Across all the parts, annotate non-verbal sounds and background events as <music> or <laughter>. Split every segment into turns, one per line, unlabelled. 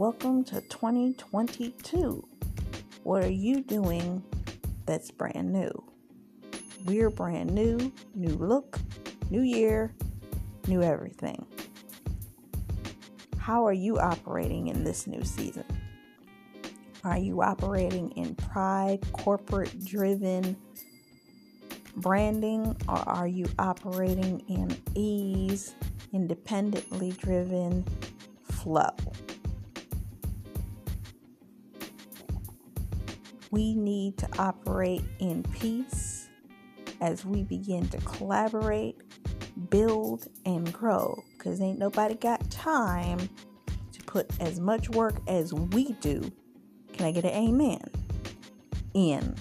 welcome to 2022. What are you doing that's brand new? We're brand new, new look, new year, new everything. How are you operating in this new season? Are you operating in pride, corporate driven branding, or are you operating in ease, independently driven flow? We need to operate in peace as we begin to collaborate, build, and grow because ain't nobody got time to put as much work as we do. Can I get an amen? In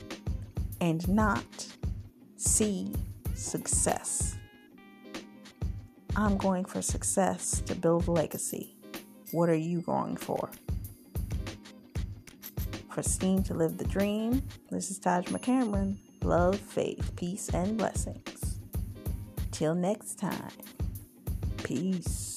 and not see success. I'm going for success to build legacy. What are you going for? Steam to live the dream, this is Taj McCameron. Love, faith, peace, and blessings. Till next time, peace.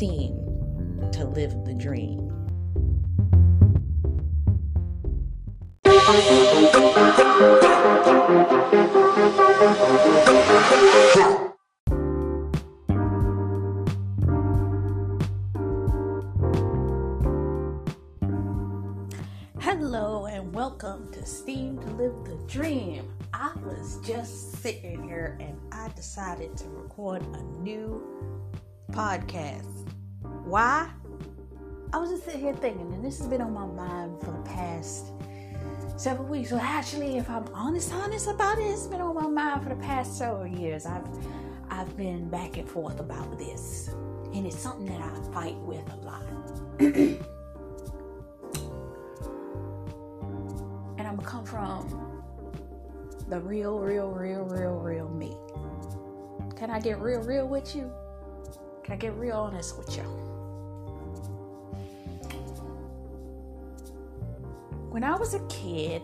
Steam to live the dream. Hello and welcome to Steam to Live the Dream. I was just sitting here and I decided to record a new podcast. Why? I was just sitting here thinking, and this has been on my mind for the past several weeks. Well, actually, if I'm honest, honest about it, it's been on my mind for the past several years. I've I've been back and forth about this, and it's something that I fight with a lot. <clears throat> and I'm gonna come from the real, real, real, real, real me. Can I get real, real with you? Can I get real honest with you? When I was a kid,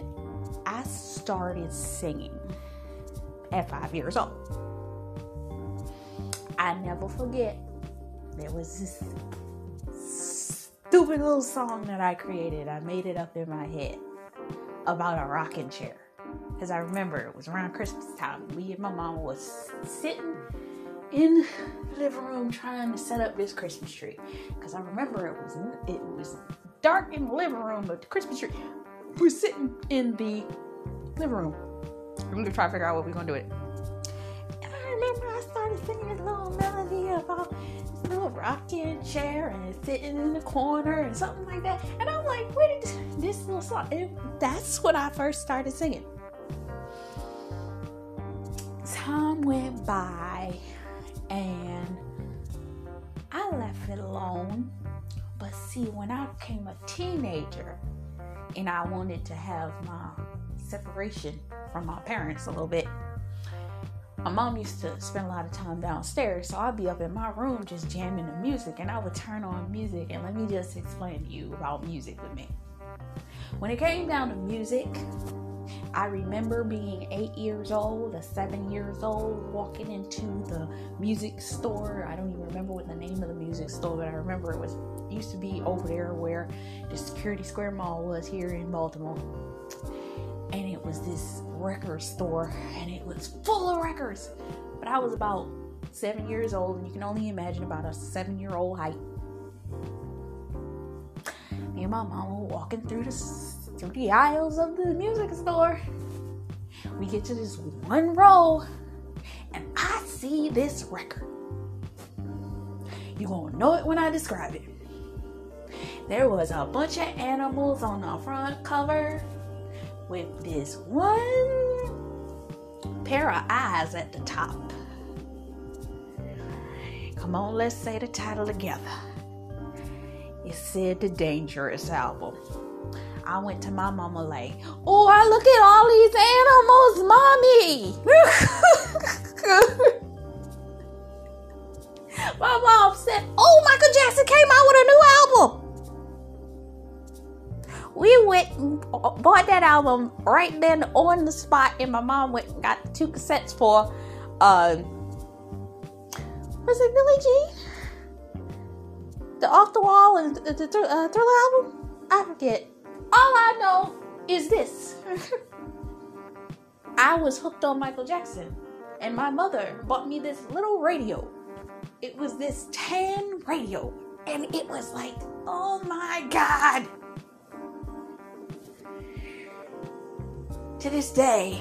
I started singing at five years old. I never forget, there was this stupid little song that I created. I made it up in my head about a rocking chair. Because I remember it was around Christmas time. Me and my mom was sitting in the living room trying to set up this Christmas tree. Because I remember it was it was dark in the living room, but the Christmas tree. We're sitting in the living room. We're gonna try to figure out what we're gonna do it. And I remember I started singing this little melody about this little rocking chair and sitting in the corner and something like that. And I'm like, where did this little song? And that's what I first started singing. Time went by and I left it alone. But see, when I became a teenager and I wanted to have my separation from my parents a little bit, my mom used to spend a lot of time downstairs, so I'd be up in my room just jamming the music, and I would turn on music. And let me just explain to you about music with me. When it came down to music, I remember being eight years old, or seven years old, walking into the music store. I don't even remember what the name of the music store, but I remember it was used to be over there where the Security Square Mall was here in Baltimore. And it was this record store, and it was full of records. But I was about seven years old, and you can only imagine about a seven year old height. Me and my mom were walking through the through the aisles of the music store. We get to this one row, and I see this record. You gonna know it when I describe it there was a bunch of animals on the front cover with this one pair of eyes at the top. Come on, let's say the title together. It said the Dangerous album. I went to my mama like, oh, I look at all these animals, mommy. <laughs> my mom said, oh, Michael Jackson came out with a new album right then on the spot, and my mom went and got two cassettes for, uh, was it Billie Jean? The Off the Wall and the, the uh, Thriller album? I forget. All I know is this. <laughs> I was hooked on Michael Jackson, and my mother bought me this little radio. It was this tan radio, and it was like, oh my god. To this day,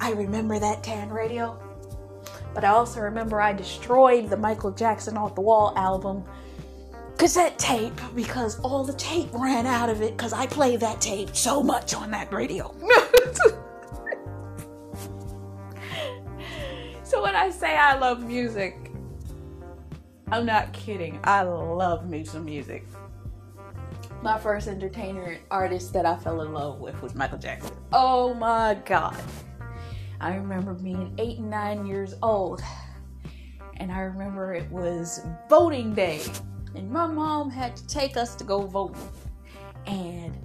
I remember that tan radio, but I also remember I destroyed the Michael Jackson Off the Wall album cassette tape because all the tape ran out of it because I played that tape so much on that radio. <laughs> so when I say I love music, I'm not kidding. I love me some music. My first entertainer artist that I fell in love with was Michael Jackson. Oh my god. I remember being eight and nine years old. And I remember it was voting day and my mom had to take us to go vote. And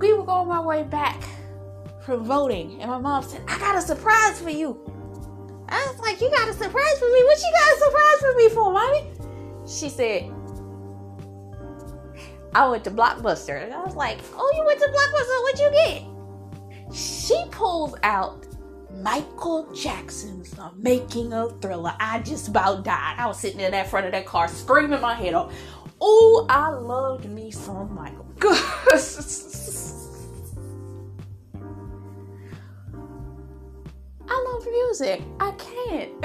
we were going my way back from voting, and my mom said, I got a surprise for you. I was like, You got a surprise for me? What you got a surprise for me for, mommy? She said, I went to Blockbuster. And I was like, Oh, you went to Blockbuster? What'd you get? She pulls out Michael Jackson's The Making of Thriller. I just about died. I was sitting in that front of that car screaming my head off. Oh, I loved me some Michael. <laughs> I love music. I can't. <laughs>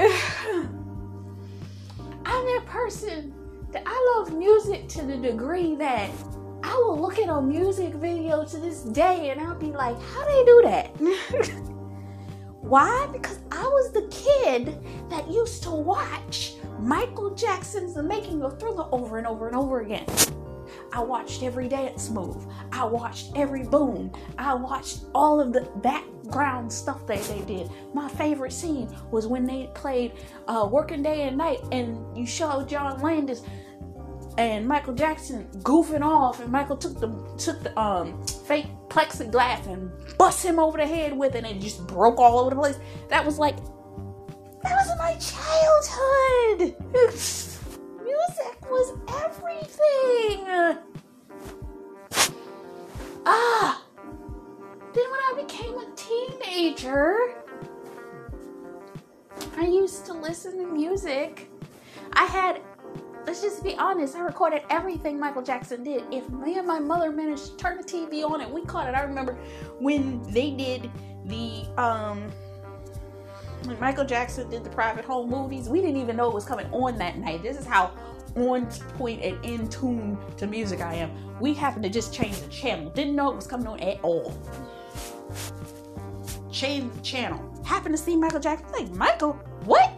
I'm that person that I love music to the degree that I will look at a music video to this day and I'll be like, how do they do that? <laughs> Why? Because I was the kid that used to watch Michael Jackson's The Making of Thriller over and over and over again. I watched every dance move. I watched every boom. I watched all of the background stuff that they did. My favorite scene was when they played uh, Working Day and Night and you showed John Landis and Michael Jackson goofing off, and Michael took the took the um fake plexiglass and bust him over the head with it, and it just broke all over the place. That was like that was my childhood. <laughs> Music was everything. Ah. Then when I became a teenager, I used to listen to music. I had let's just be honest. I recorded everything Michael Jackson did. If me and my mother managed to turn the TV on and we caught it, I remember when they did the um when Michael Jackson did the private home movies, we didn't even know it was coming on that night. This is how on point and in tune to music I am. We happened to just change the channel. Didn't know it was coming on at all. The channel. Happened to see Michael Jackson. Like, Michael, what?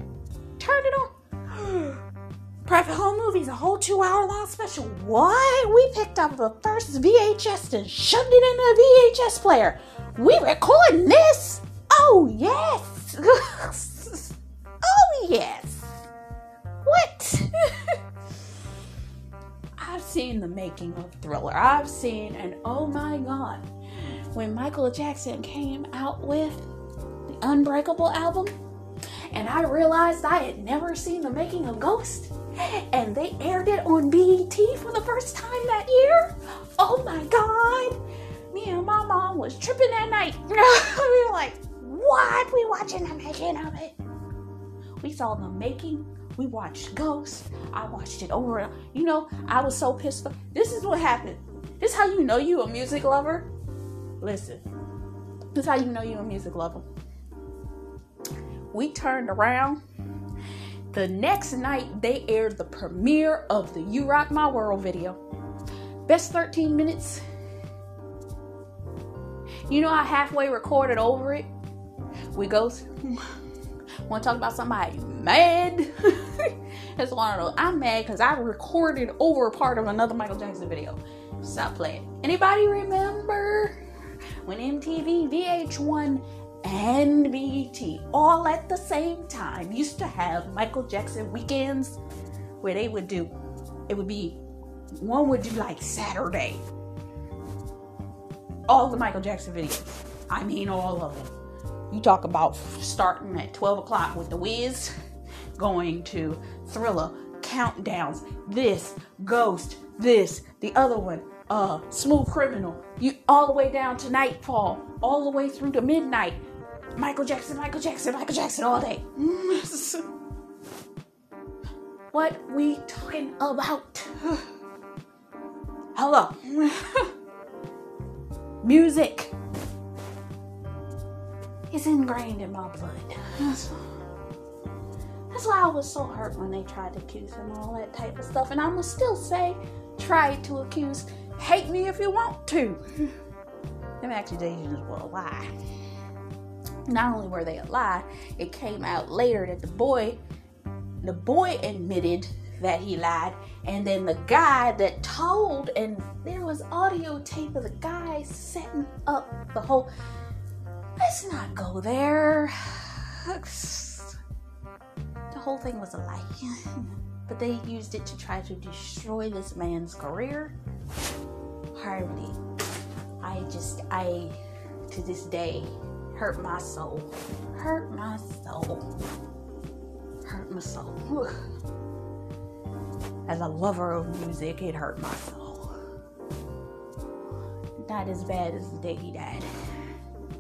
Turn it on. <gasps> Private Home Movies, a whole two hour long special. What? We picked up the first VHS and shoved it in a VHS player. We recording this? Oh, yes. <laughs> oh, yes. What? <laughs> I've seen the making of Thriller. I've seen, and oh my god, when Michael Jackson came out with the Unbreakable album, and I realized I had never seen the making of Ghost and they aired it on BET for the first time that year. Oh my god! Me and my mom was tripping that night. <laughs> we were like, what? We watching the making of it. We saw the making. We watched Ghost. I watched it over. You know, I was so pissed. Off. This is what happened. This is how you know you a music lover. Listen. This is how you know you're a music lover. We turned around the next night, they aired the premiere of the You Rock My World video. Best 13 minutes. You know, I halfway recorded over it. We go, <laughs> want to talk about somebody mad? <laughs> That's one of those. I'm mad because I recorded over part of another Michael Jackson video. Stop playing. Anybody remember when MTV VH1 and BET all at the same time used to have Michael Jackson weekends where they would do it would be one would do like Saturday. all the Michael Jackson videos. I mean, all of them. You talk about starting at 12 o'clock with The Wiz, going to Thriller, countdowns, this, Ghost, this, the other one, uh, Smooth Criminal, you all the way down to Nightfall, all the way through to midnight. Michael Jackson, Michael Jackson, Michael Jackson all day. <laughs> what we talking about? <sighs> Hello. <laughs> Music is ingrained in my blood. <sighs> That's why I was so hurt when they tried to accuse him all that type of stuff. And I must still say, try to accuse. Hate me if you want to. Them accusations were a lie. Not only were they a lie, it came out later that the boy, the boy admitted that he lied, and then the guy that told, and there was audio tape of the guy setting up the whole. Let's not go there. <sighs> The whole thing was a lie. <laughs> but they used it to try to destroy this man's career. Hardly. I just, I, to this day, hurt my soul. Hurt my soul. Hurt my soul. <sighs> As a lover of music, it hurt my soul. Not as bad as the day he died.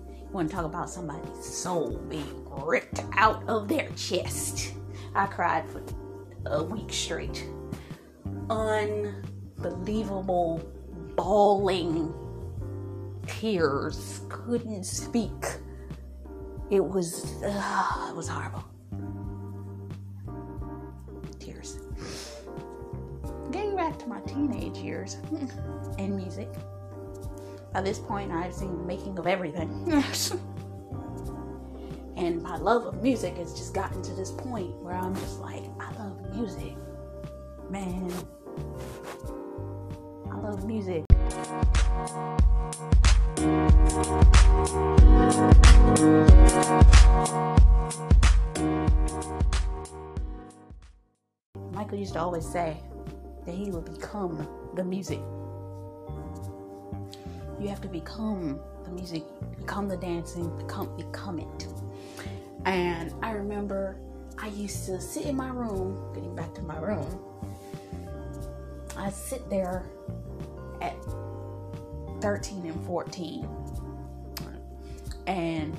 You want to talk about somebody's soul being ripped out of their chest? I cried for a week straight. Unbelievable bawling tears. Couldn't speak. It was uh, it was horrible. Tears. Getting back to my teenage years and music. By this point, I've seen the making of everything. <laughs> And my love of music has just gotten to this point where I'm just like, I love music. Man, I love music. Michael used to always say that he would become the music. You have to become the music, become the dancing, become become it. And I remember I used to sit in my room, getting back to my room. I sit there at 13 and 14, and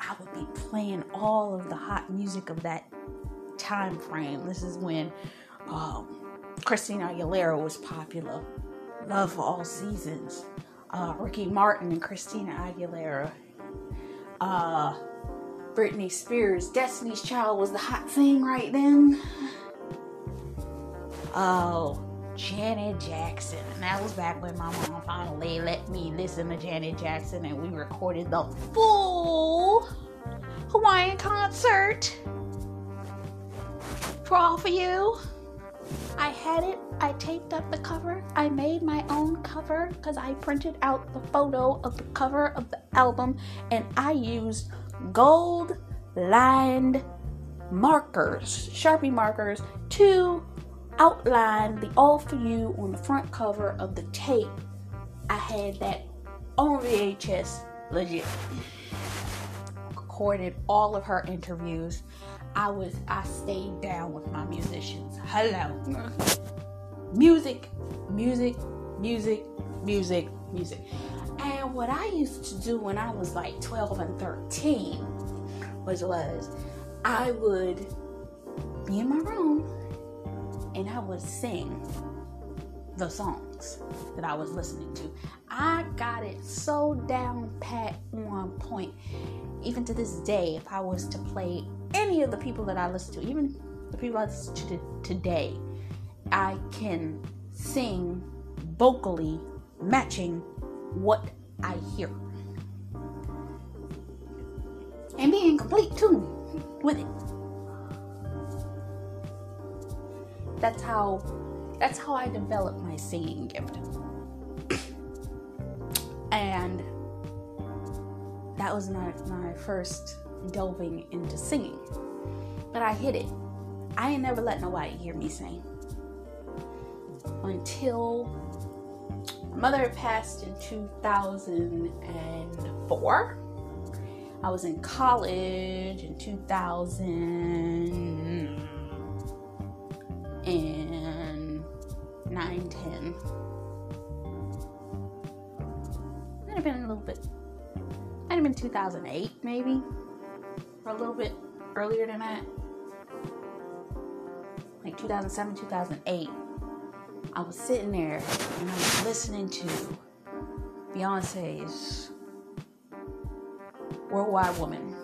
I would be playing all of the hot music of that time frame. This is when um, Christina Aguilera was popular. Love for All Seasons. Uh, Ricky Martin and Christina Aguilera. Uh, Britney Spears, Destiny's Child was the hot thing right then. Oh, Janet Jackson. And that was back when my mom finally let me listen to Janet Jackson and we recorded the full Hawaiian concert for all for you. I had it, I taped up the cover, I made my own cover because I printed out the photo of the cover of the album and I used gold lined markers, Sharpie markers, to outline the All For You on the front cover of the tape. I had that on VHS, legit. Recorded all of her interviews. I was, I stayed down with my musicians. Hello. Music, music, music, music, music. And what I used to do when I was like 12 and 13 was was I would be in my room and I would sing the songs that I was listening to. I got it so down pat on point. Even to this day, if I was to play any of the people that I listen to, even the people I listen to today, I can sing vocally matching what I hear. And be in complete tune with it. That's how that's how I developed my singing gift. <coughs> and that was my, my first delving into singing. But I hit it. I ain't never let nobody hear me sing. Until mother passed in 2004. I was in college in 2009, 10. Might have been a little bit, might have been 2008 maybe, or a little bit earlier than that. Like 2007, 2008. I was sitting there and I was listening to Beyonce's Worldwide Woman.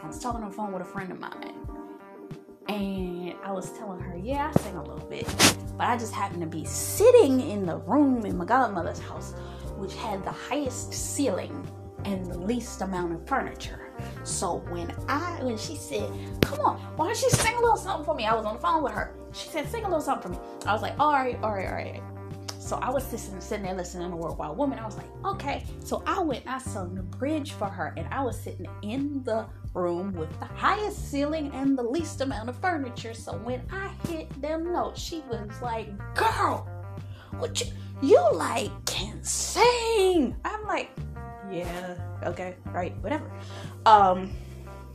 I was talking on the phone with a friend of mine. And I was telling her, yeah, I sing a little bit. But I just happened to be sitting in the room in my godmother's house, which had the highest ceiling and the least amount of furniture. So when I when she said, "Come on, why don't you sing a little something for me?" I was on the phone with her. She said, "Sing a little something for me." I was like, "All right, all right, all right." So I was sitting, sitting there listening to Worldwide Woman. I was like, okay. So I went I sung the bridge for her, and I was sitting in the room with the highest ceiling and the least amount of furniture. So when I hit them notes, she was like, girl, what you, you like can sing. I'm like, okay, right, whatever. Um,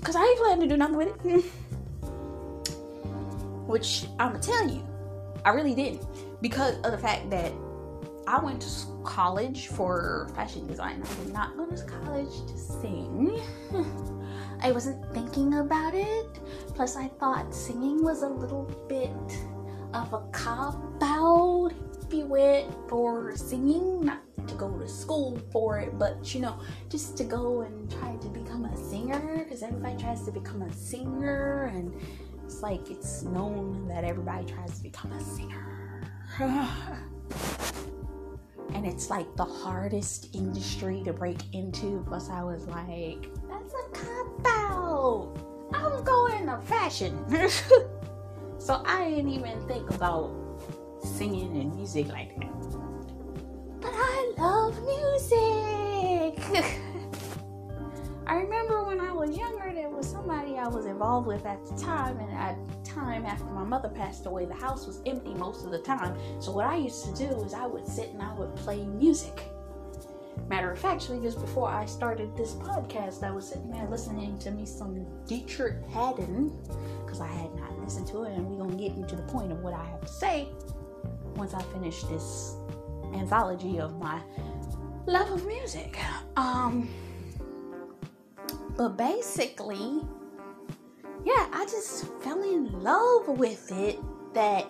cause I ain't planning to do nothing with it. <laughs> Which I'ma tell you, I really didn't because of the fact that I went to college for fashion design. I did not go to college to sing. <laughs> I wasn't thinking about it. Plus, I thought singing was a little bit of a cop out you went for singing, not to go to school for it, but you know, just to go and try to become a singer because everybody tries to become a singer, and it's like it's known that everybody tries to become a singer. <sighs> and it's like the hardest industry to break into. Plus, I was like, that's a cop out. I'm going to fashion. <laughs> so I didn't even think about singing and music like that. But I love music. <laughs> I remember when I was younger, there was somebody I was involved with at the time, and at the time after my mother passed away, the house was empty most of the time. So what I used to do is I would sit and I would play music. Matter of fact, actually, just before I started this podcast, I was sitting there listening to me some Deitrick Haddon because I had not listened to it, and we're gonna get into the point of what I have to say once I finish this anthology of my love of music. Um but basically, yeah, I just fell in love with it. That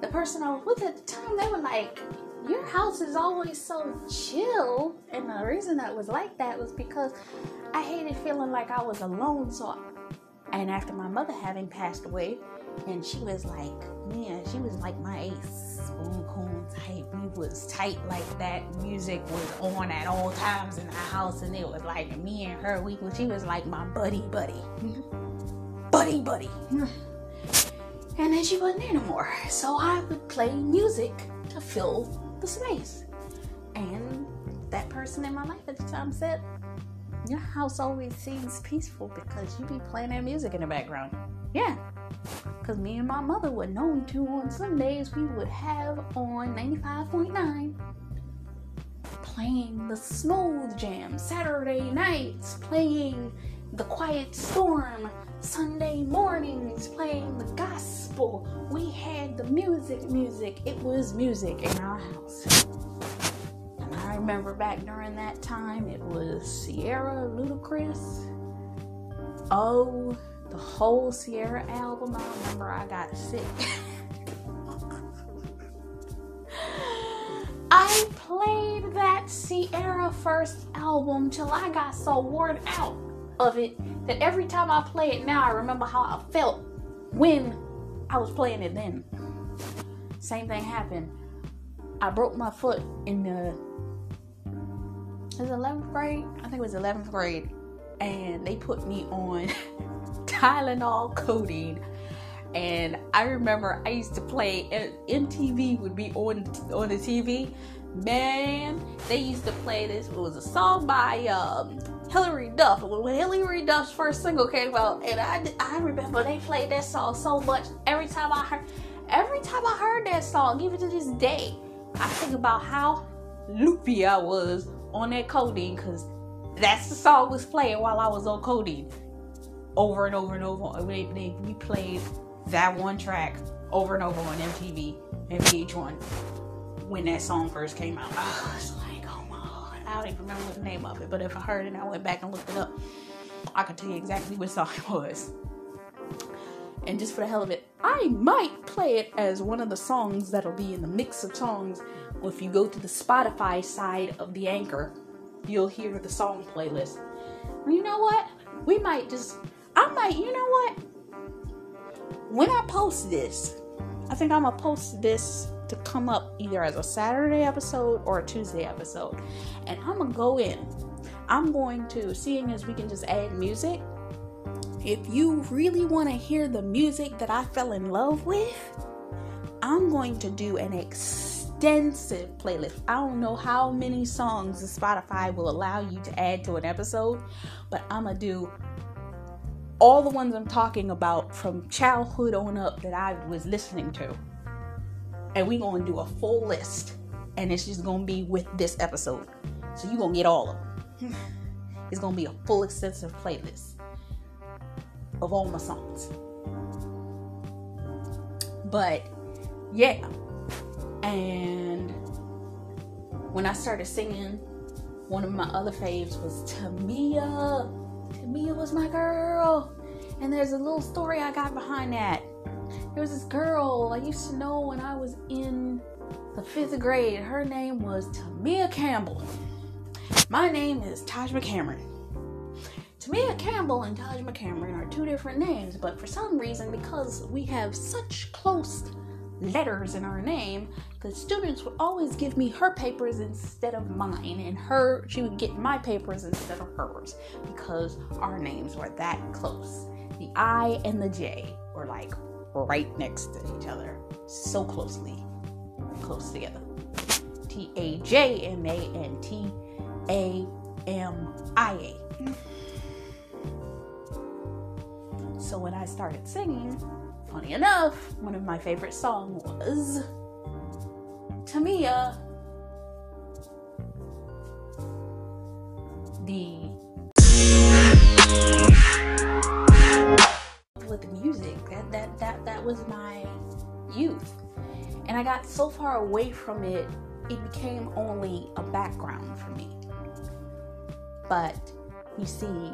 the person I was with at the time, they were like, Your house is always so chill. And the reason that was like that was because I hated feeling like I was alone. So, and after my mother having passed away, and she was like, man, she was like my ace spoon coon type. We was tight like that. Music was on at all times in the house, and it was like me and her. We, she was like my buddy, buddy, <laughs> buddy, buddy. <laughs> And then she wasn't there no more, so I would play music to fill the space. And that person in my life at the time said, "Your house always seems peaceful because you be playing that music in the background." Yeah, because me and my mother were known to on Sundays, we would have on 95.9 playing the smooth jam. Saturday nights playing the quiet storm. Sunday mornings playing the gospel. We had the music, music. It was music in our house. I remember back during that time, it was Ciara Ludacris. Oh, the whole Ciara album. I remember I got sick. <laughs> I played that Ciara first album till I got so worn out of it that every time I play it now, I remember how I felt when I was playing it then. Same thing happened. I broke my foot in the was 11th grade. I think it was 11th grade, and they put me on <laughs> Tylenol codeine. And I remember I used to play MTV would be on on the TV. Man, they used to play this. It was a song by um, Hilary Duff. When Hilary Duff's first single came out, and I I remember they played that song so much. Every time I heard, every time I heard that song, even to this day, I think about how loopy I was on that codeine because that's the song was playing while I was on codeine. Over and over and over. They, they, we played that one track over and over on MTV and VH1 when that song first came out. Oh, it's like, oh my god. I don't even remember the name of it, but if I heard it and I went back and looked it up, I could tell you exactly what song it was. And just for the hell of it, I might play it as one of the songs that'll be in the mix of songs. If you go to the Spotify side of the anchor, you'll hear the song playlist. You know what? We might just, I might, you know what? When I post this, I think I'm gonna post this to come up either as a Saturday episode or a Tuesday episode. And I'm gonna go in. I'm going to, seeing as we can just add music, if you really want to hear the music that I fell in love with, I'm going to do an extensive playlist. I don't know how many songs Spotify will allow you to add to an episode, but I'm going to do all the ones I'm talking about from childhood on up that I was listening to. And we're going to do a full list. And it's just going to be with this episode. So you're going to get all of them. <laughs> It's going to be a full extensive playlist of all my songs. But yeah. And when I started singing, one of my other faves was Tamia. Tamia was my girl. And there's a little story I got behind that. There was this girl I used to know when I was in the fifth grade. Her name was Tamia Campbell. My name is Taj McCameron. Tamia Campbell and Taj McCameron are two different names, but for some reason, because we have such close letters in our name, the students would always give me her papers instead of mine, and her she would get my papers instead of hers because our names were that close. The I and the J were like right next to each other, so closely close together. T A J M A and T A M I A. Mm. So when I started singing, funny enough, one of my favorite songs was Tamia. The with the music that that that that was my youth and i got so far away from it it became only a background for me but you see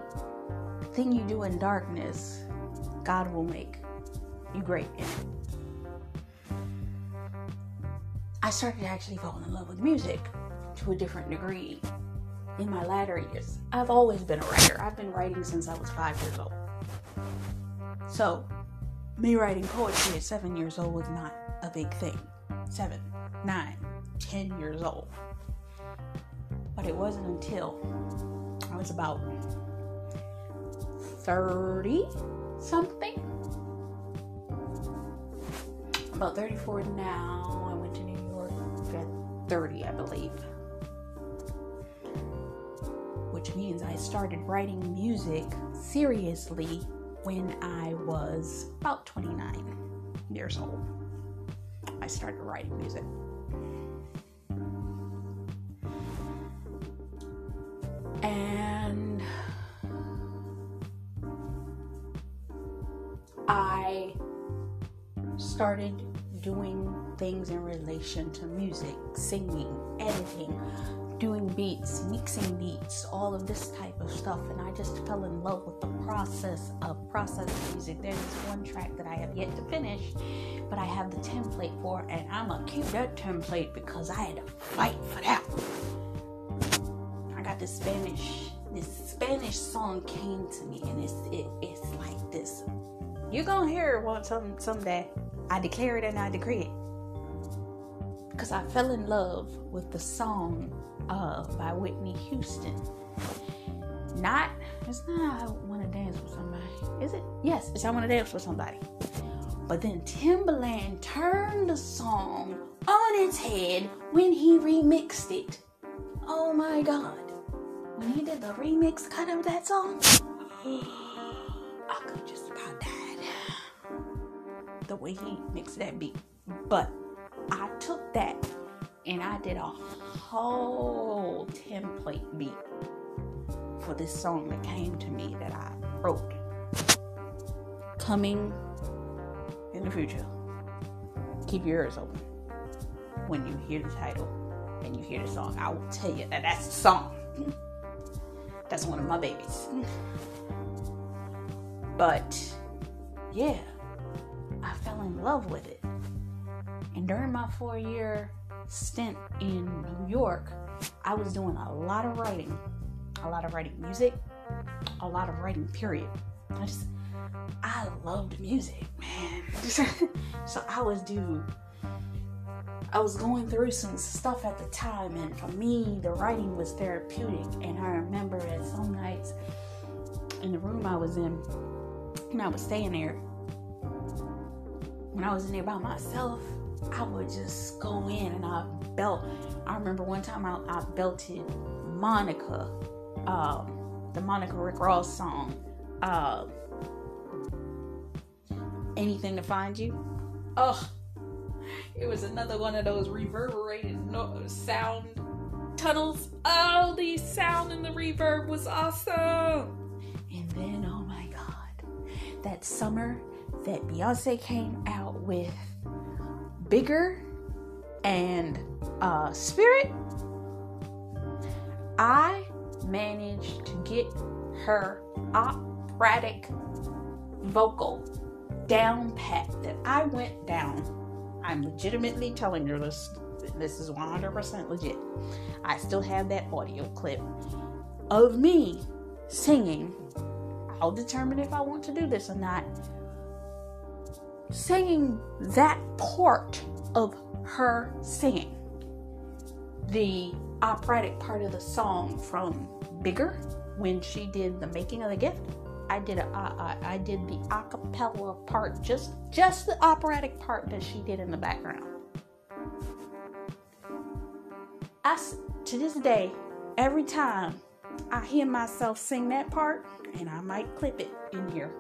thing you do in darkness God will make you great in it. I started actually falling in love with music to a different degree in my latter years. I've always been a writer. I've been writing since I was five years old. So, me writing poetry at seven years old was not a big thing. Seven, nine, ten years old. But it wasn't until I was about 30 something. About 34 now. I went to New York at 30, I believe. Which means I started writing music seriously when I was about 29 years old. I started writing music. And I started doing things in relation to music, singing, editing, doing beats, mixing beats, all of this type of stuff. And I just fell in love with the process of processing music. There's this one track that I have yet to finish, but I have the template for and I'm gonna keep that template because I had to fight for that. I got this Spanish, this Spanish song came to me, and it's it, it's like this you're gonna hear it one some someday. I declare it and I decree it. Because I fell in love with the song uh, by Whitney Houston. Not, it's not I wanna dance with somebody. Is it? Yes, it's I wanna dance with somebody. But then Timbaland turned the song on its head when he remixed it. Oh my god. When he did the remix cut of that song, <gasps> I could just the way he mixed that beat. But I took that and I did a whole template beat for this song that came to me that I wrote. Coming in the future. Keep your ears open when you hear the title and you hear the song. I will tell you that that's the song. That's one of my babies. But yeah, I fell in love with it. And during my four year stint in New York, I was doing a lot of writing, a lot of writing music, a lot of writing, period. I just, I loved music, man. <laughs> so I was doing, I was going through some stuff at the time, and for me, the writing was therapeutic. And I remember at some nights in the room I was in, and I was staying there, when I was in there by myself, I would just go in and I belt. I remember one time I, I belted Monica, um, the Monica Rick Ross song, uh, Anything to Find You. Oh, it was another one of those reverberated sound tunnels. Oh, the sound and the reverb was awesome. And then, oh my God, that summer that Beyonce came out with Bigger and uh, Spirit, I managed to get her operatic vocal down pat that I went down I'm legitimately telling you this. This is 100% legit. I still have that audio clip of me singing. I'll determine if I want to do this or not. Singing that part of her singing. The operatic part of the song from Bigger when she did the making of the gift I did a I, I did the acapella part, just just the operatic part that she did in the background. I to this day, every time I hear myself sing that part, and I might clip it in here.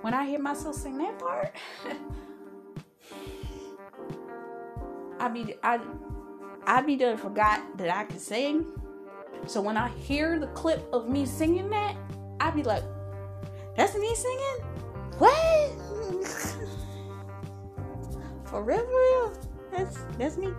When I hear myself sing that part, <laughs> I be I I be done forgot that I could sing. So when I hear the clip of me singing that, I be like, that's me singing? What? <laughs> for real, for real? That's that's me.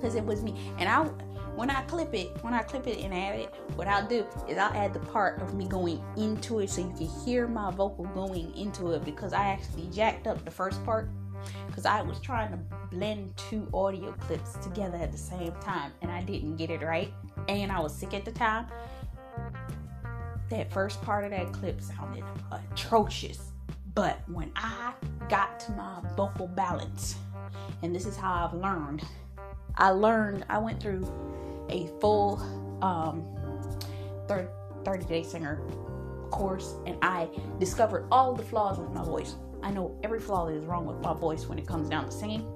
Cause it was me. And I when I clip it, when I clip it and add it, what I'll do is I'll add the part of me going into it so you can hear my vocal going into it because I actually jacked up the first part because I was trying to blend two audio clips together at the same time and I didn't get it right. And I was sick at the time that first part of that clip sounded atrocious. But when I got to my vocal balance, and this is how I've learned, I learned, I went through a full um, 30 day singer course and I discovered all the flaws with my voice. I know every flaw that is wrong with my voice when it comes down to singing.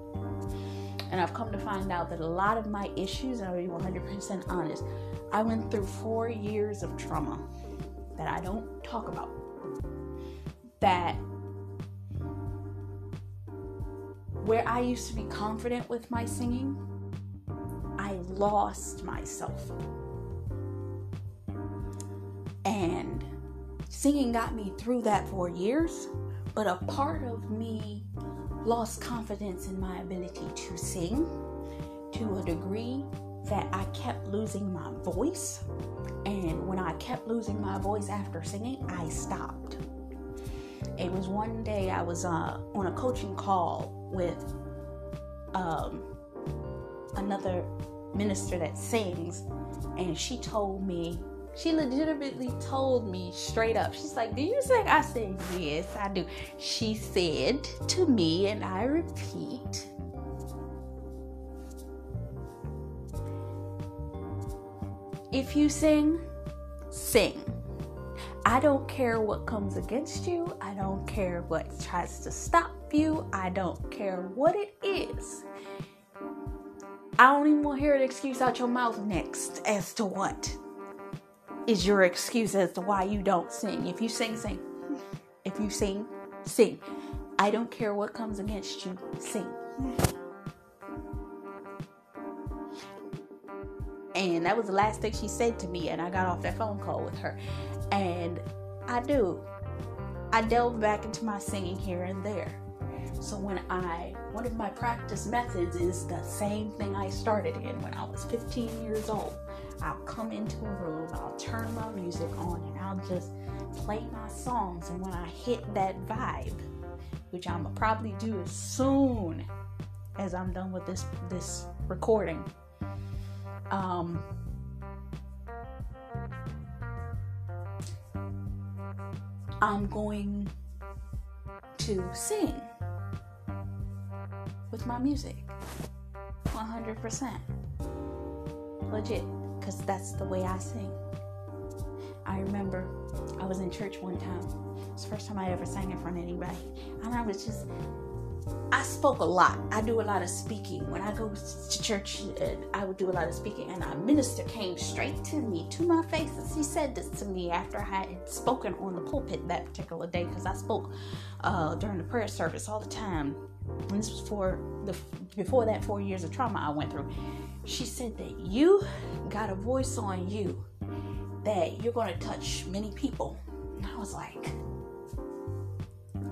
And I've come to find out that a lot of my issues, and I'll be 100% honest, I went through four years of trauma that I don't talk about that where I used to be confident with my singing, I lost myself. And singing got me through that for years, but a part of me lost confidence in my ability to sing to a degree that I kept losing my voice. And when I kept losing my voice after singing, I stopped. It was one day I was uh, on a coaching call with um, another minister that sings, and she told me, she legitimately told me straight up, she's like, Do you sing? I said, Yes, I do. She said to me, and I repeat, If you sing, sing. I don't care what comes against you. I don't care what tries to stop you. I don't care what it is. I don't even want to hear an excuse out your mouth next as to what is your excuse as to why you don't sing. If you sing, sing. If you sing, sing. I don't care what comes against you, sing. And that was the last thing she said to me. And I got off that phone call with her. And I do. I delve back into my singing here and there. So when I, one of my practice methods is the same thing I started in when I was 15 years old. I'll come into a room, I'll turn my music on, and I'll just play my songs. And when I hit that vibe, which I'm gonna probably do as soon as I'm done with this this recording, um, I'm going to sing with my music 100% legit because that's the way I sing. I remember I was in church one time. It's the first time I ever sang in front of anybody. And I was just, I spoke a lot. I do a lot of speaking. When I go to church, uh, I would do a lot of speaking. And a minister came straight to me, to my face, and she said this to me after I had spoken on the pulpit that particular day because I spoke uh, during the prayer service all the time. And this was for the before that four years of trauma I went through. She said that you got a voice on you that you're going to touch many people. And I was like,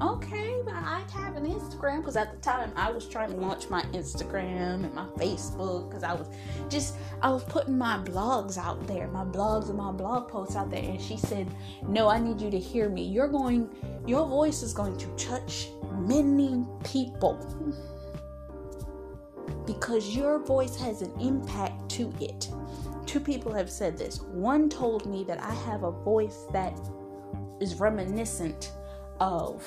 okay, but I have an Instagram because at the time I was trying to launch my Instagram and my Facebook because I was just I was putting my blogs out there, my blogs and my blog posts out there. And she said, No, I need you to hear me. You're going, your voice is going to touch many people because your voice has an impact to it. Two people have said this. One told me that I have a voice that is reminiscent of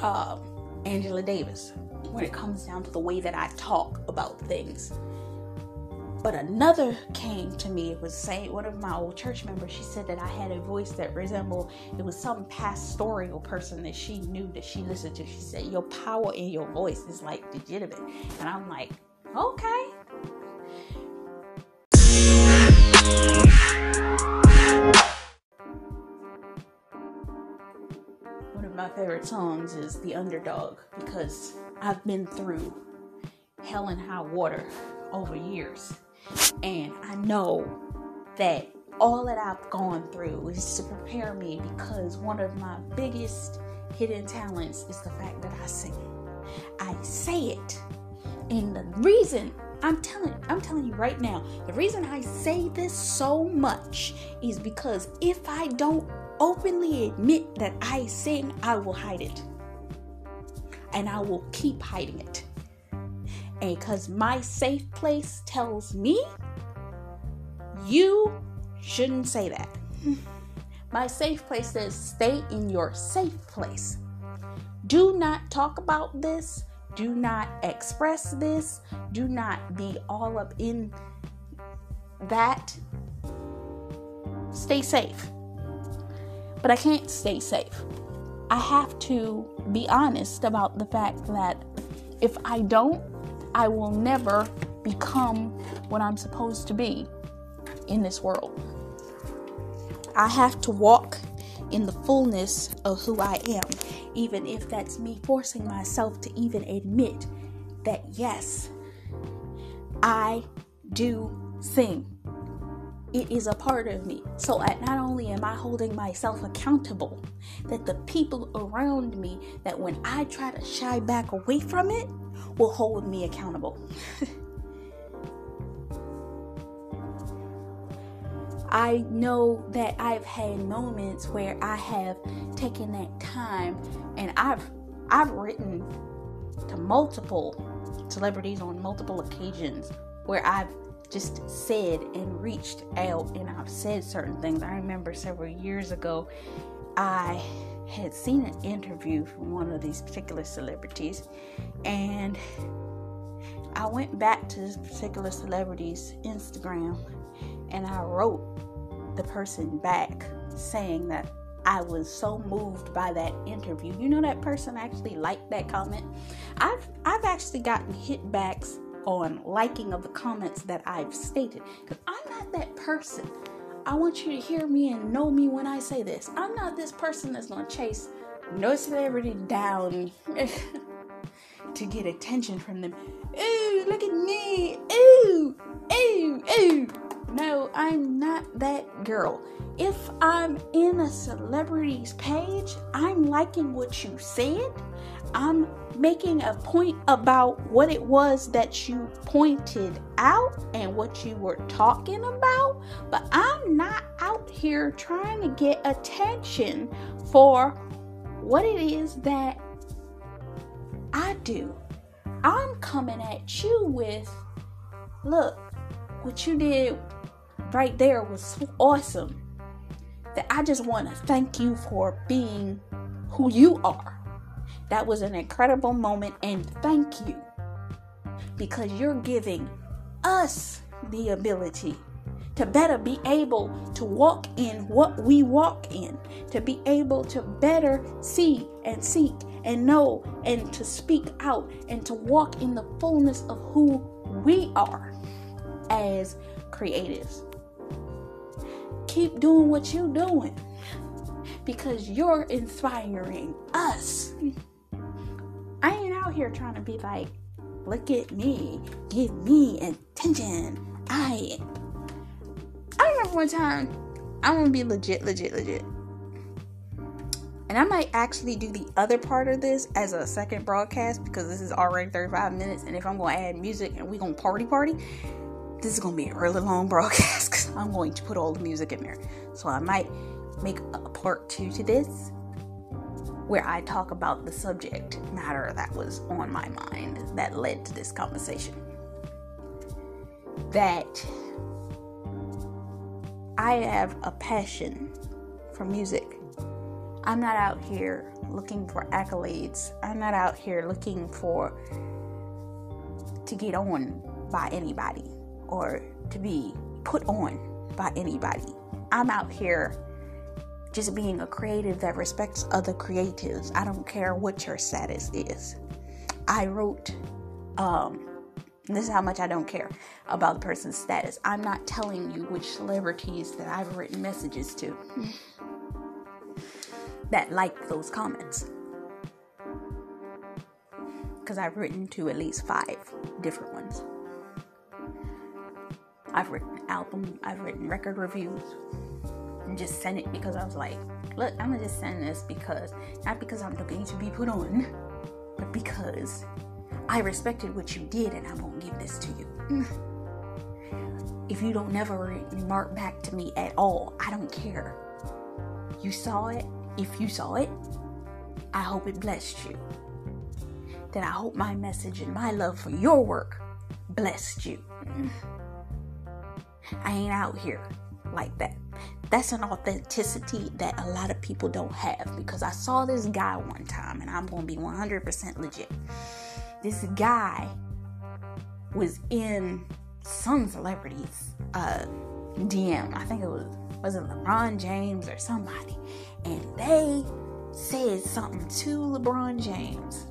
uh, Angela Davis when it comes down to the way that I talk about things. But another came to me. It was saying one of my old church members. She said that I had a voice that resembled it was some pastoral person that she knew that she listened to. She said your power in your voice is like legitimate, and I'm like, okay. My favorite songs is The Underdog because I've been through hell and high water over years. And I know that all that I've gone through is to prepare me because one of my biggest hidden talents is the fact that I sing. I say it. And the reason I'm telling I'm telling you right now, the reason I say this so much is because if I don't openly admit that I sin, I will hide it. And I will keep hiding it. And because my safe place tells me you shouldn't say that. <laughs> My safe place says stay in your safe place. Do not talk about this. Do not express this. Do not be all up in that. Stay safe. But I can't stay safe. I have to be honest about the fact that if I don't, I will never become what I'm supposed to be in this world. I have to walk in the fullness of who I am, even if that's me forcing myself to even admit that yes, I do sing. It is a part of me. So not only am I holding myself accountable, that the people around me, that when I try to shy back away from it, will hold me accountable. <laughs> I know that I've had moments where I have taken that time and I've I've written to multiple celebrities on multiple occasions where I've just said and reached out and I've said certain things. I remember several years ago I had seen an interview from one of these particular celebrities and I went back to this particular celebrity's Instagram and I wrote the person back saying that I was so moved by that interview. You know that person actually liked that comment. I've I've actually gotten hitbacks on liking of the comments that I've stated because I'm not that person. I want you to hear me and know me when I say this. I'm not this person that's gonna chase no celebrity down <laughs> to get attention from them. Ooh, look at me. Ooh, ooh, ooh. No, I'm not that girl. If I'm in a celebrity's page, I'm liking what you said. I'm making a point about what it was that you pointed out and what you were talking about, but I'm not out here trying to get attention for what it is that I do. I'm coming at you with look, what you did right there was awesome. That I just want to thank you for being who you are. That was an incredible moment, and thank you because you're giving us the ability to better be able to walk in what we walk in, to be able to better see and seek and know and to speak out and to walk in the fullness of who we are as creatives. Keep doing what you're doing because you're inspiring us. I ain't out here trying to be like, look at me, give me attention. I I remember one time, I'm gonna be legit, legit, legit. And I might actually do the other part of this as a second broadcast because this is already 35 minutes. And if I'm to add music and we to party party, this is to be a really long <laughs> broadcast because I'm going to put all the music in there. So I might make a part two to this where I talk about the subject matter that was on my mind that led to this conversation. That I have a passion for music. I'm not out here looking for accolades. I'm not out here looking for to get on by anybody or to be put on by anybody. I'm out here just being a creative that respects other creatives. I don't care what your status is. I wrote, um, this is how much I don't care about the person's status. I'm not telling you which celebrities that I've written messages to that like those comments. Because I've written to at least five different ones. I've written album, I've written record reviews, just send it because I was like, look, I'm gonna just send this because not because I'm looking to be put on, but because I respected what you did and I'm gonna give this to you. if you don't never remark back to me at all, I don't care. You saw it. If you saw it, I hope it blessed you. Then I hope my message and my love for your work blessed you. I ain't out here like that that's an authenticity that a lot of people don't have because I saw this guy one time and I'm going to be 100% legit. This guy was in some celebrities uh, DM. I think it was was it LeBron James or somebody, and they said something to LeBron James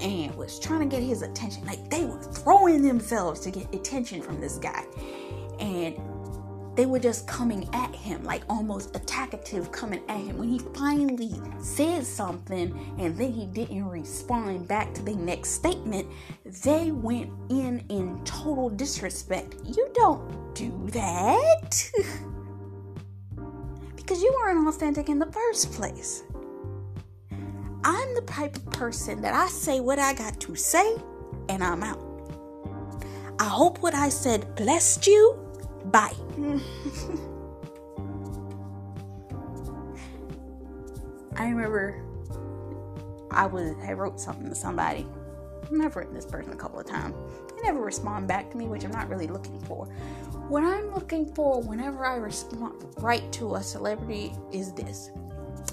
and was trying to get his attention. Like they were throwing themselves to get attention from this guy. And they were just coming at him, like almost attackative coming at him. When he finally said something and then he didn't respond back to the next statement, they went in in total disrespect. You don't do that. <laughs> because you weren't authentic in the first place. I'm the type of person that I say what I got to say and I'm out. I hope what I said blessed you Bye. I remember I was I wrote something to somebody. I've written this person a couple of times. They never respond back to me, which I'm not really looking for. What I'm looking for whenever I respond write to a celebrity is this.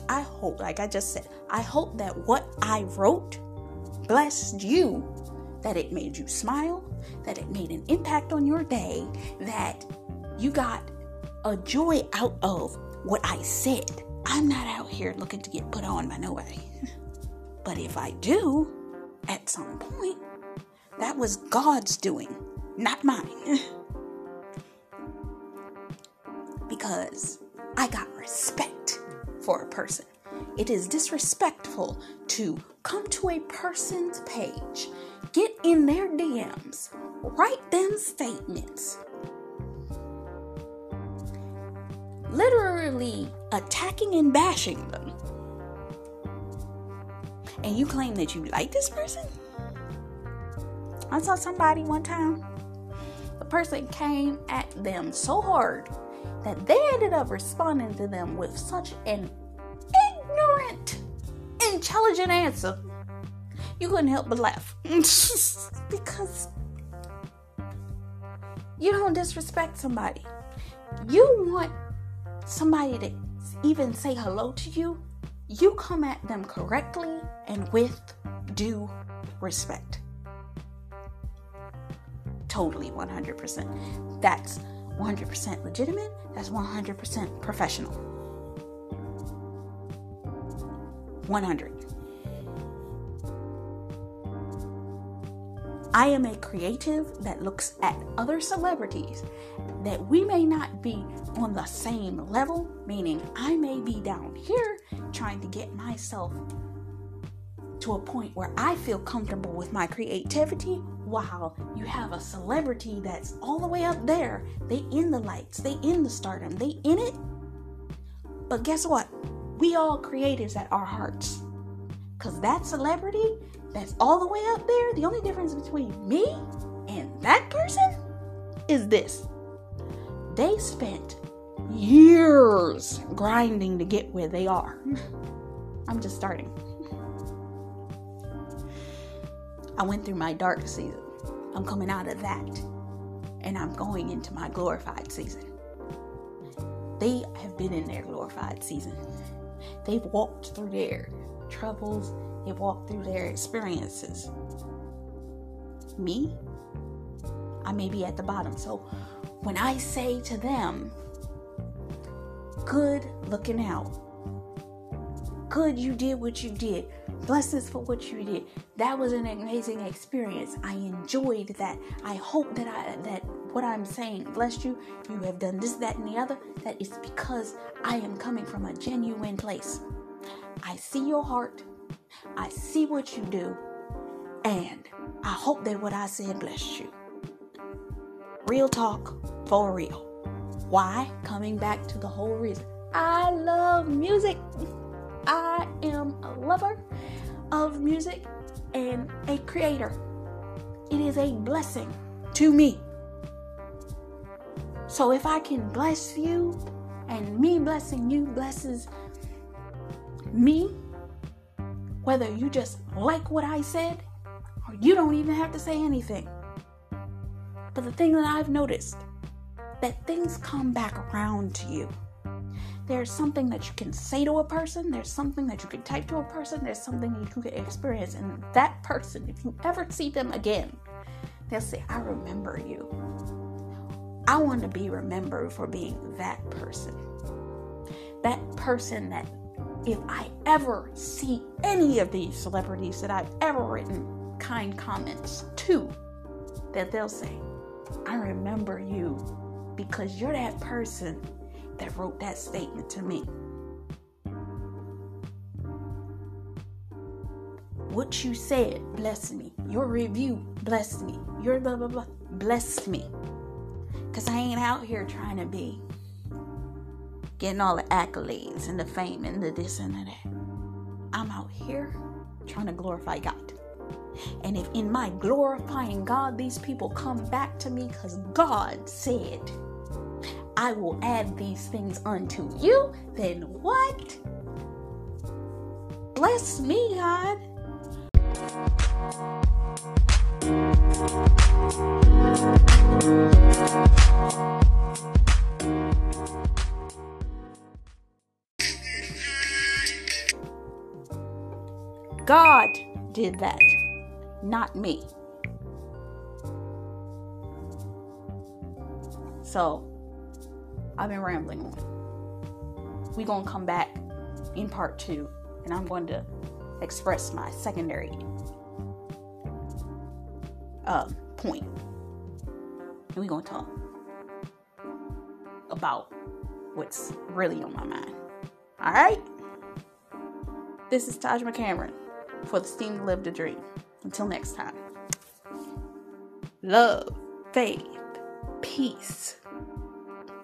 I hope, like I just said, I hope that what I wrote blessed you, that it made you smile, that it made an impact on your day, that you got a joy out of what I said. I'm not out here looking to get put on by nobody. <laughs> but if I do, at some point, that was God's doing, not mine. <laughs> because I got respect for a person. It is disrespectful to come to a person's page, get in their DMs, write them statements literally attacking and bashing them. And you claim that you like this person? I saw somebody one time. The person came at them so hard that they ended up responding to them with such an ignorant, intelligent answer. You couldn't help but laugh. <laughs> because you don't disrespect somebody. You want somebody to even say hello to you, you come at them correctly and with due respect. Totally 100%. That's 100% legitimate. That's 100% professional. 100. I am a creative that looks at other celebrities that we may not be on the same level, meaning I may be down here trying to get myself to a point where I feel comfortable with my creativity while you have a celebrity that's all the way up there. They in the lights, they in the stardom, they in it. But guess what? We all creatives at our hearts. Cause that celebrity that's all the way up there, the only difference between me and that person is this. They spent years grinding to get where they are. <laughs> I'm just starting. I went through my dark season. I'm coming out of that. And I'm going into my glorified season. They have been in their glorified season. They've walked through their troubles they walk through their experiences. Me, I may be at the bottom. So when I say to them, good looking out, good you did what you did, blessings for what you did. That was an amazing experience. I enjoyed that. I hope that I that what I'm saying blessed you. You have done this, that, and the other. That is because I am coming from a genuine place. I see your heart. I see what you do, and I hope that what I said blessed you. Real talk for real. Why? Coming back to the whole reason. I love music. I am a lover of music and a creator. It is a blessing to me. So if I can bless you and me blessing you blesses me whether you just like what I said or you don't even have to say anything. But the thing that I've noticed that things come back around to you. There's something that you can say to a person, there's something that you can type to a person, there's something that you can experience, and that person, if you ever see them again, they'll say, I remember you. I want to be remembered for being that person. That person that if I ever see any of these celebrities that I've ever written kind comments to, that they'll say, I remember you because you're that person that wrote that statement to me. What you said blessed me. Your review blessed me. Your blah blah blah blessed me. Because I ain't out here trying to be getting all the accolades and the fame and the this and the that. I'm out here trying to glorify God. And if in my glorifying God, these people come back to me because God said, I will add these things unto you, then what? Bless me, God. God did that, not me. So, I've been rambling on. We're going to come back in part two, and I'm going to express my secondary um, point. And we're going to talk about what's really on my mind. All right? This is Taj McCameron for the Steam to Live the Dream. Until next time. love, faith, peace,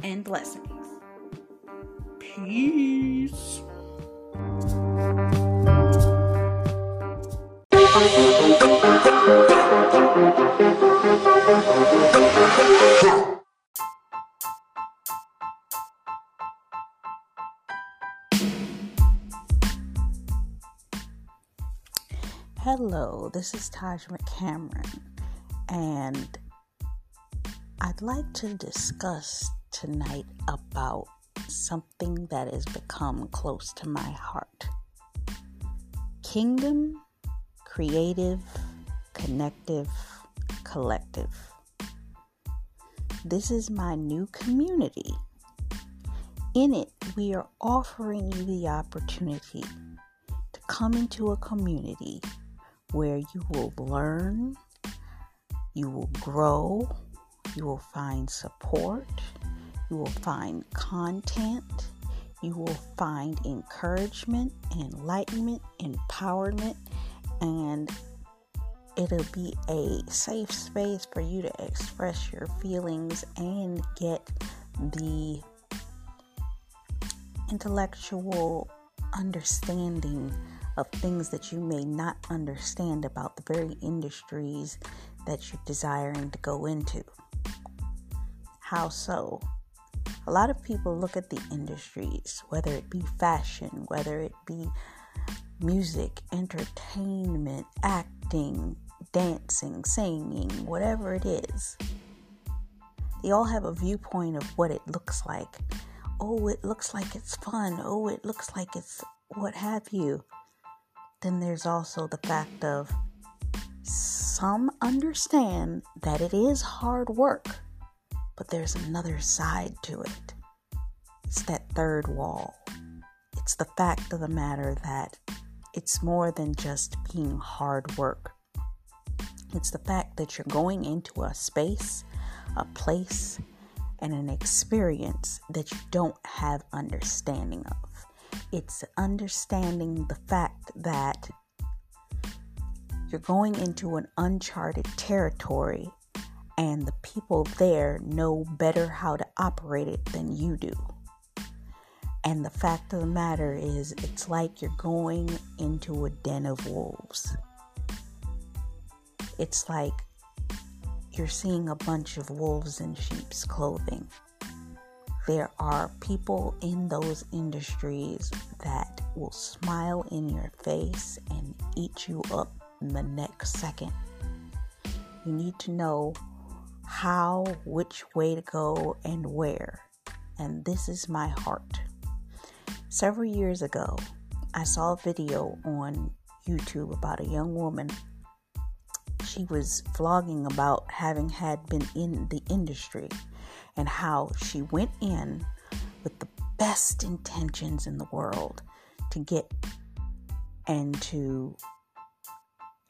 and blessings. Peace. <laughs> Hello, this is Taj McCameron, and I'd like to discuss tonight about something that has become close to my heart kingdom, creative, connective, collective. This is my new community. In it, we are offering you the opportunity to come into a community where you will learn, you will grow, you will find support, you will find content, you will find encouragement, enlightenment, empowerment, and it'll be a safe space for you to express your feelings and get the intellectual understanding of things that you may not understand about the very industries that you're desiring to go into. How so? A lot of people look at the industries, whether it be fashion, whether it be music, entertainment, acting, dancing, singing, whatever it is. They all have a viewpoint of what it looks like. Oh, it looks like it's fun. Oh, it looks like it's what have you then there's also the fact of some understand that it is hard work, but there's another side to it. It's that third wall. It's the fact of the matter that it's more than just being hard work. It's the fact that you're going into a space, a place, and an experience that you don't have understanding of. It's understanding the fact that you're going into an uncharted territory and the people there know better how to operate it than you do. And the fact of the matter is, it's like you're going into a den of wolves. It's like you're seeing a bunch of wolves in sheep's clothing there are people in those industries that will smile in your face and eat you up the next second. You need to know how, which way to go, and where. And this is my heart. Several years ago, I saw a video on YouTube about a young woman. She was vlogging about having had been in the industry and how she went in with the best intentions in the world to get and to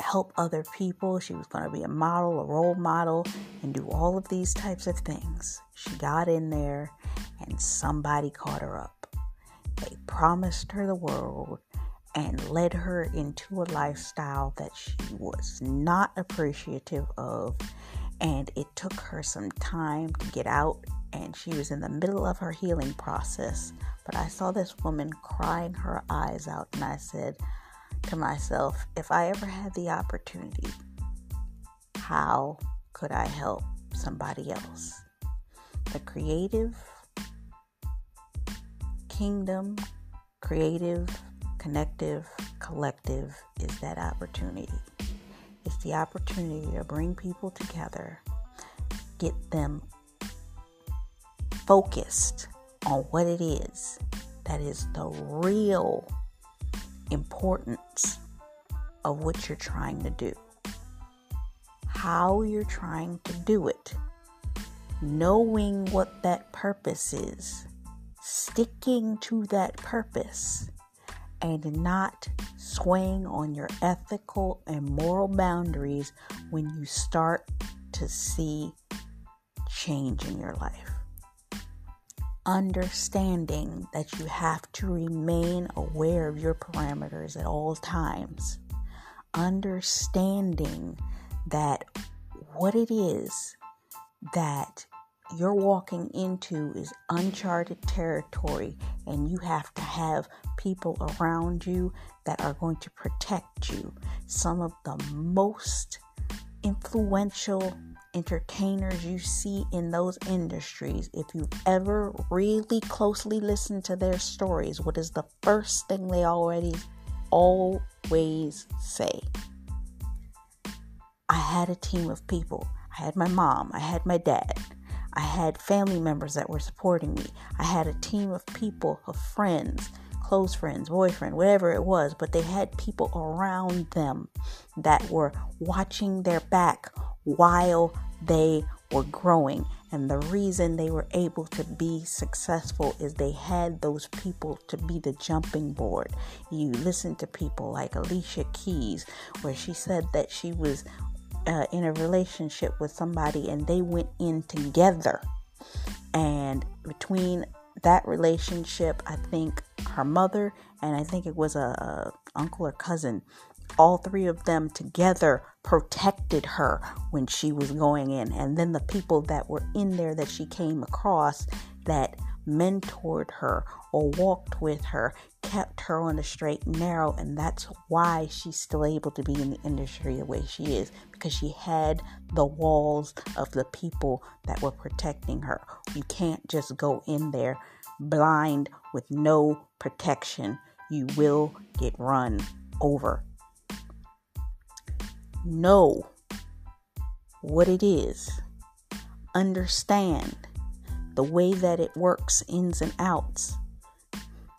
help other people. She was going to be a model, a role model, and do all of these types of things. She got in there and somebody caught her up. They promised her the world and led her into a lifestyle that she was not appreciative of and it took her some time to get out and she was in the middle of her healing process. But i saw this woman crying her eyes out and i said to myself if i ever had the opportunity how could i help somebody else? The creative kingdom creative connective collective is that opportunity it's the opportunity to bring people together, get them focused on what it is that is the real importance of what you're trying to do, how you're trying to do it, knowing what that purpose is, sticking to that purpose, and not swaying on your ethical and moral boundaries when you start to see change in your life. Understanding that you have to remain aware of your parameters at all times. Understanding that what it is that you're walking into is uncharted territory, and you have to have people around you that are going to protect you. Some of the most influential entertainers you see in those industries, if you've ever really closely listened to their stories, what is the first thing they already always say? I had a team of people. I had my mom, I had my dad, I had family members that were supporting me. I had a team of people, of friends, close friends, boyfriend, whatever it was, but they had people around them that were watching their back while they were growing. And the reason they were able to be successful is they had those people to be the jumping board. You listen to people like Alicia Keys, where she said that she was uh, in a relationship with somebody and they went in together. And between that relationship, I think her mother and I think it was a, a uncle or cousin, all three of them together protected her when she was going in. And then the people that were in there that she came across that mentored her or walked with her, kept her on the straight and narrow, and that's why she's still able to be in the industry the way she is because she had the walls of the people that were protecting her. You can't just go in there blind with no protection, you will get run over. Know what it is, understand the way that it works, ins and outs.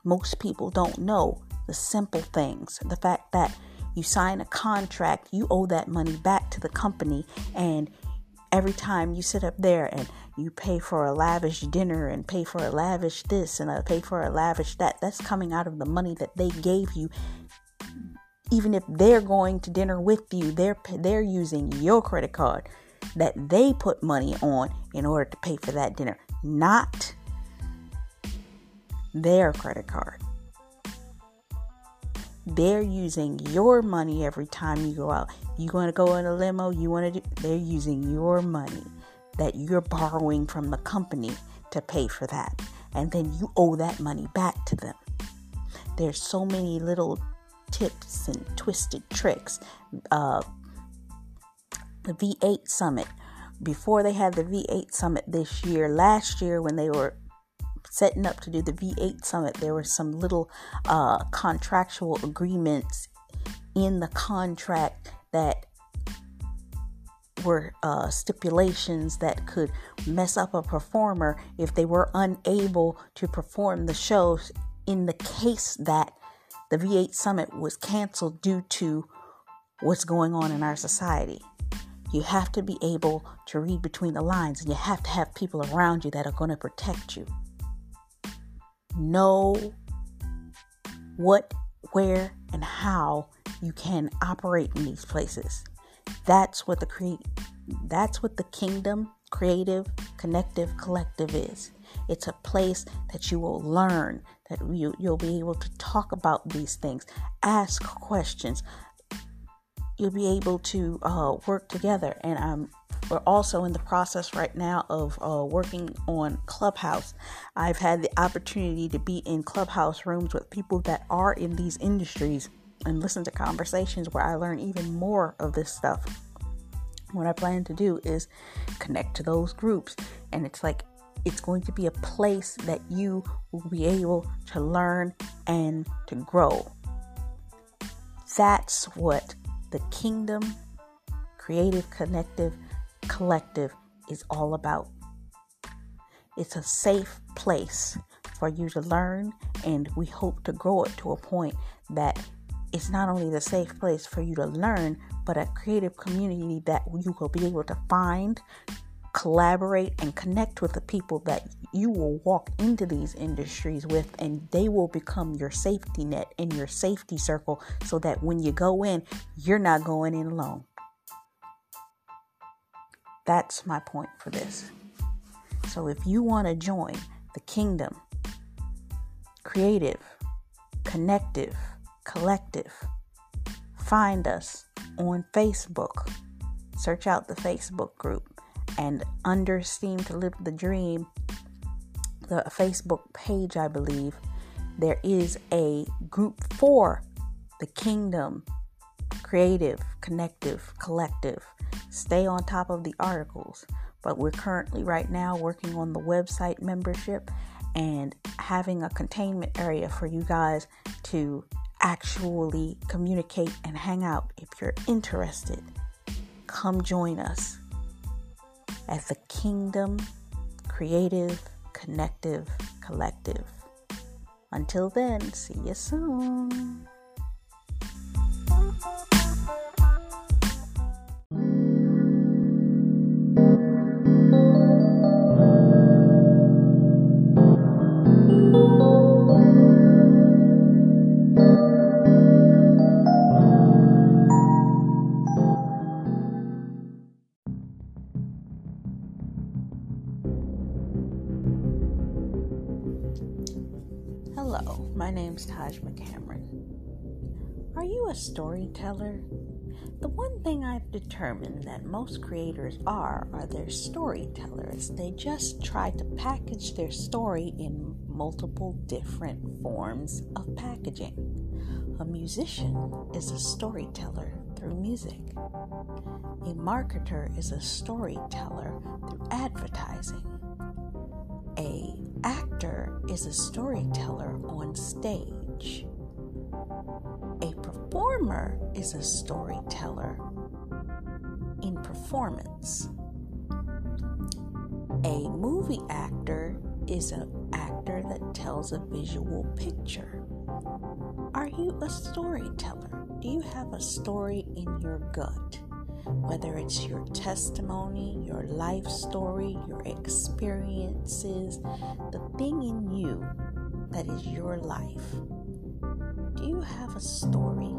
Most people don't know the simple things. The fact that you sign a contract, you owe that money back to the company, and every time you sit up there and you pay for a lavish dinner and pay for a lavish this and a pay for a lavish that, that's coming out of the money that they gave you. Even if they're going to dinner with you, they're they're using your credit card that they put money on in order to pay for that dinner not their credit card. They're using your money every time you go out. You want to go in a limo, you want to do, they're using your money that you're borrowing from the company to pay for that. And then you owe that money back to them. There's so many little tips and twisted tricks. Uh, the V8 Summit before they had the V8 Summit this year, last year when they were setting up to do the V8 Summit, there were some little uh, contractual agreements in the contract that were uh, stipulations that could mess up a performer if they were unable to perform the shows in the case that the V8 Summit was canceled due to what's going on in our society. You have to be able to read between the lines and you have to have people around you that are going to protect you. Know what, where, and how you can operate in these places. That's what the create that's what the kingdom creative connective collective is. It's a place that you will learn, that you, you'll be able to talk about these things, ask questions, you'll be able to uh, work together. And I'm we're also in the process right now of uh, working on Clubhouse. I've had the opportunity to be in Clubhouse rooms with people that are in these industries and listen to conversations where I learn even more of this stuff. What I plan to do is connect to those groups, and it's like it's going to be a place that you will be able to learn and to grow. That's what the Kingdom Creative Connective Collective is all about. It's a safe place for you to learn, and we hope to grow it to a point that it's not only the safe place for you to learn, but a creative community that you will be able to find, collaborate, and connect with the people that you will walk into these industries with, and they will become your safety net and your safety circle so that when you go in, you're not going in alone. That's my point for this. So if you want to join the kingdom, creative, connective, collective, find us on Facebook search out the Facebook group and under Steam to Live the Dream, the Facebook page, I believe, there is a group for the kingdom, creative, connective, collective. Stay on top of the articles. But we're currently, right now, working on the website membership and having a containment area for you guys to actually communicate and hang out. If you're interested, come join us at the Kingdom Creative Connective Collective. Until then, see you soon. A storyteller? The one thing I've determined that most creators are are they're storytellers. They just try to package their story in multiple different forms of packaging. A musician is a storyteller through music. A marketer is a storyteller through advertising. A actor is a storyteller on stage. A performer is a storyteller in performance. A movie actor is an actor that tells a visual picture. Are you a storyteller? Do you have a story in your gut? whether it's your testimony, your life story, your experiences, the thing in you that is your life. Do you have a story?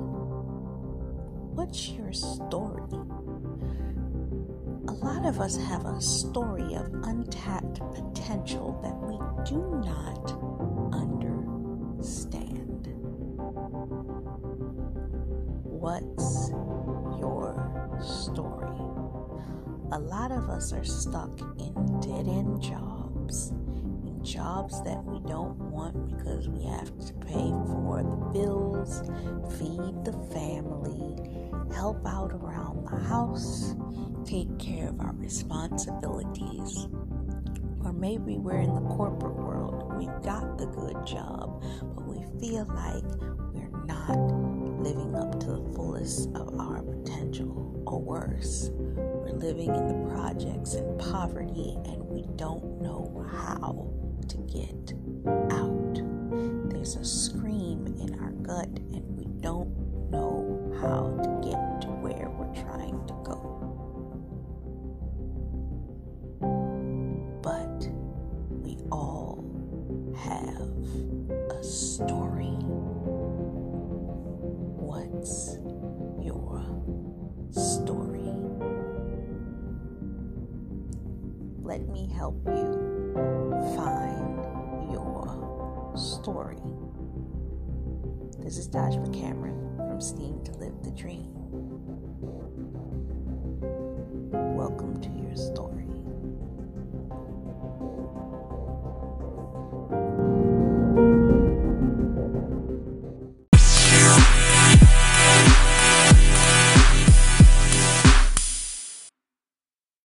What's your story? A lot of us have a story of untapped potential that we do not understand. What's your story? A lot of us are stuck in dead end jobs, jobs that we don't want because we have to pay for the bills, feed the family, help out around the house, take care of our responsibilities. Or maybe we're in the corporate world. We've got the good job, but we feel like we're not living up to the fullest of our potential, or worse, we're living in the projects in poverty and we don't know how get out. There's a scream in our gut and we don't know how to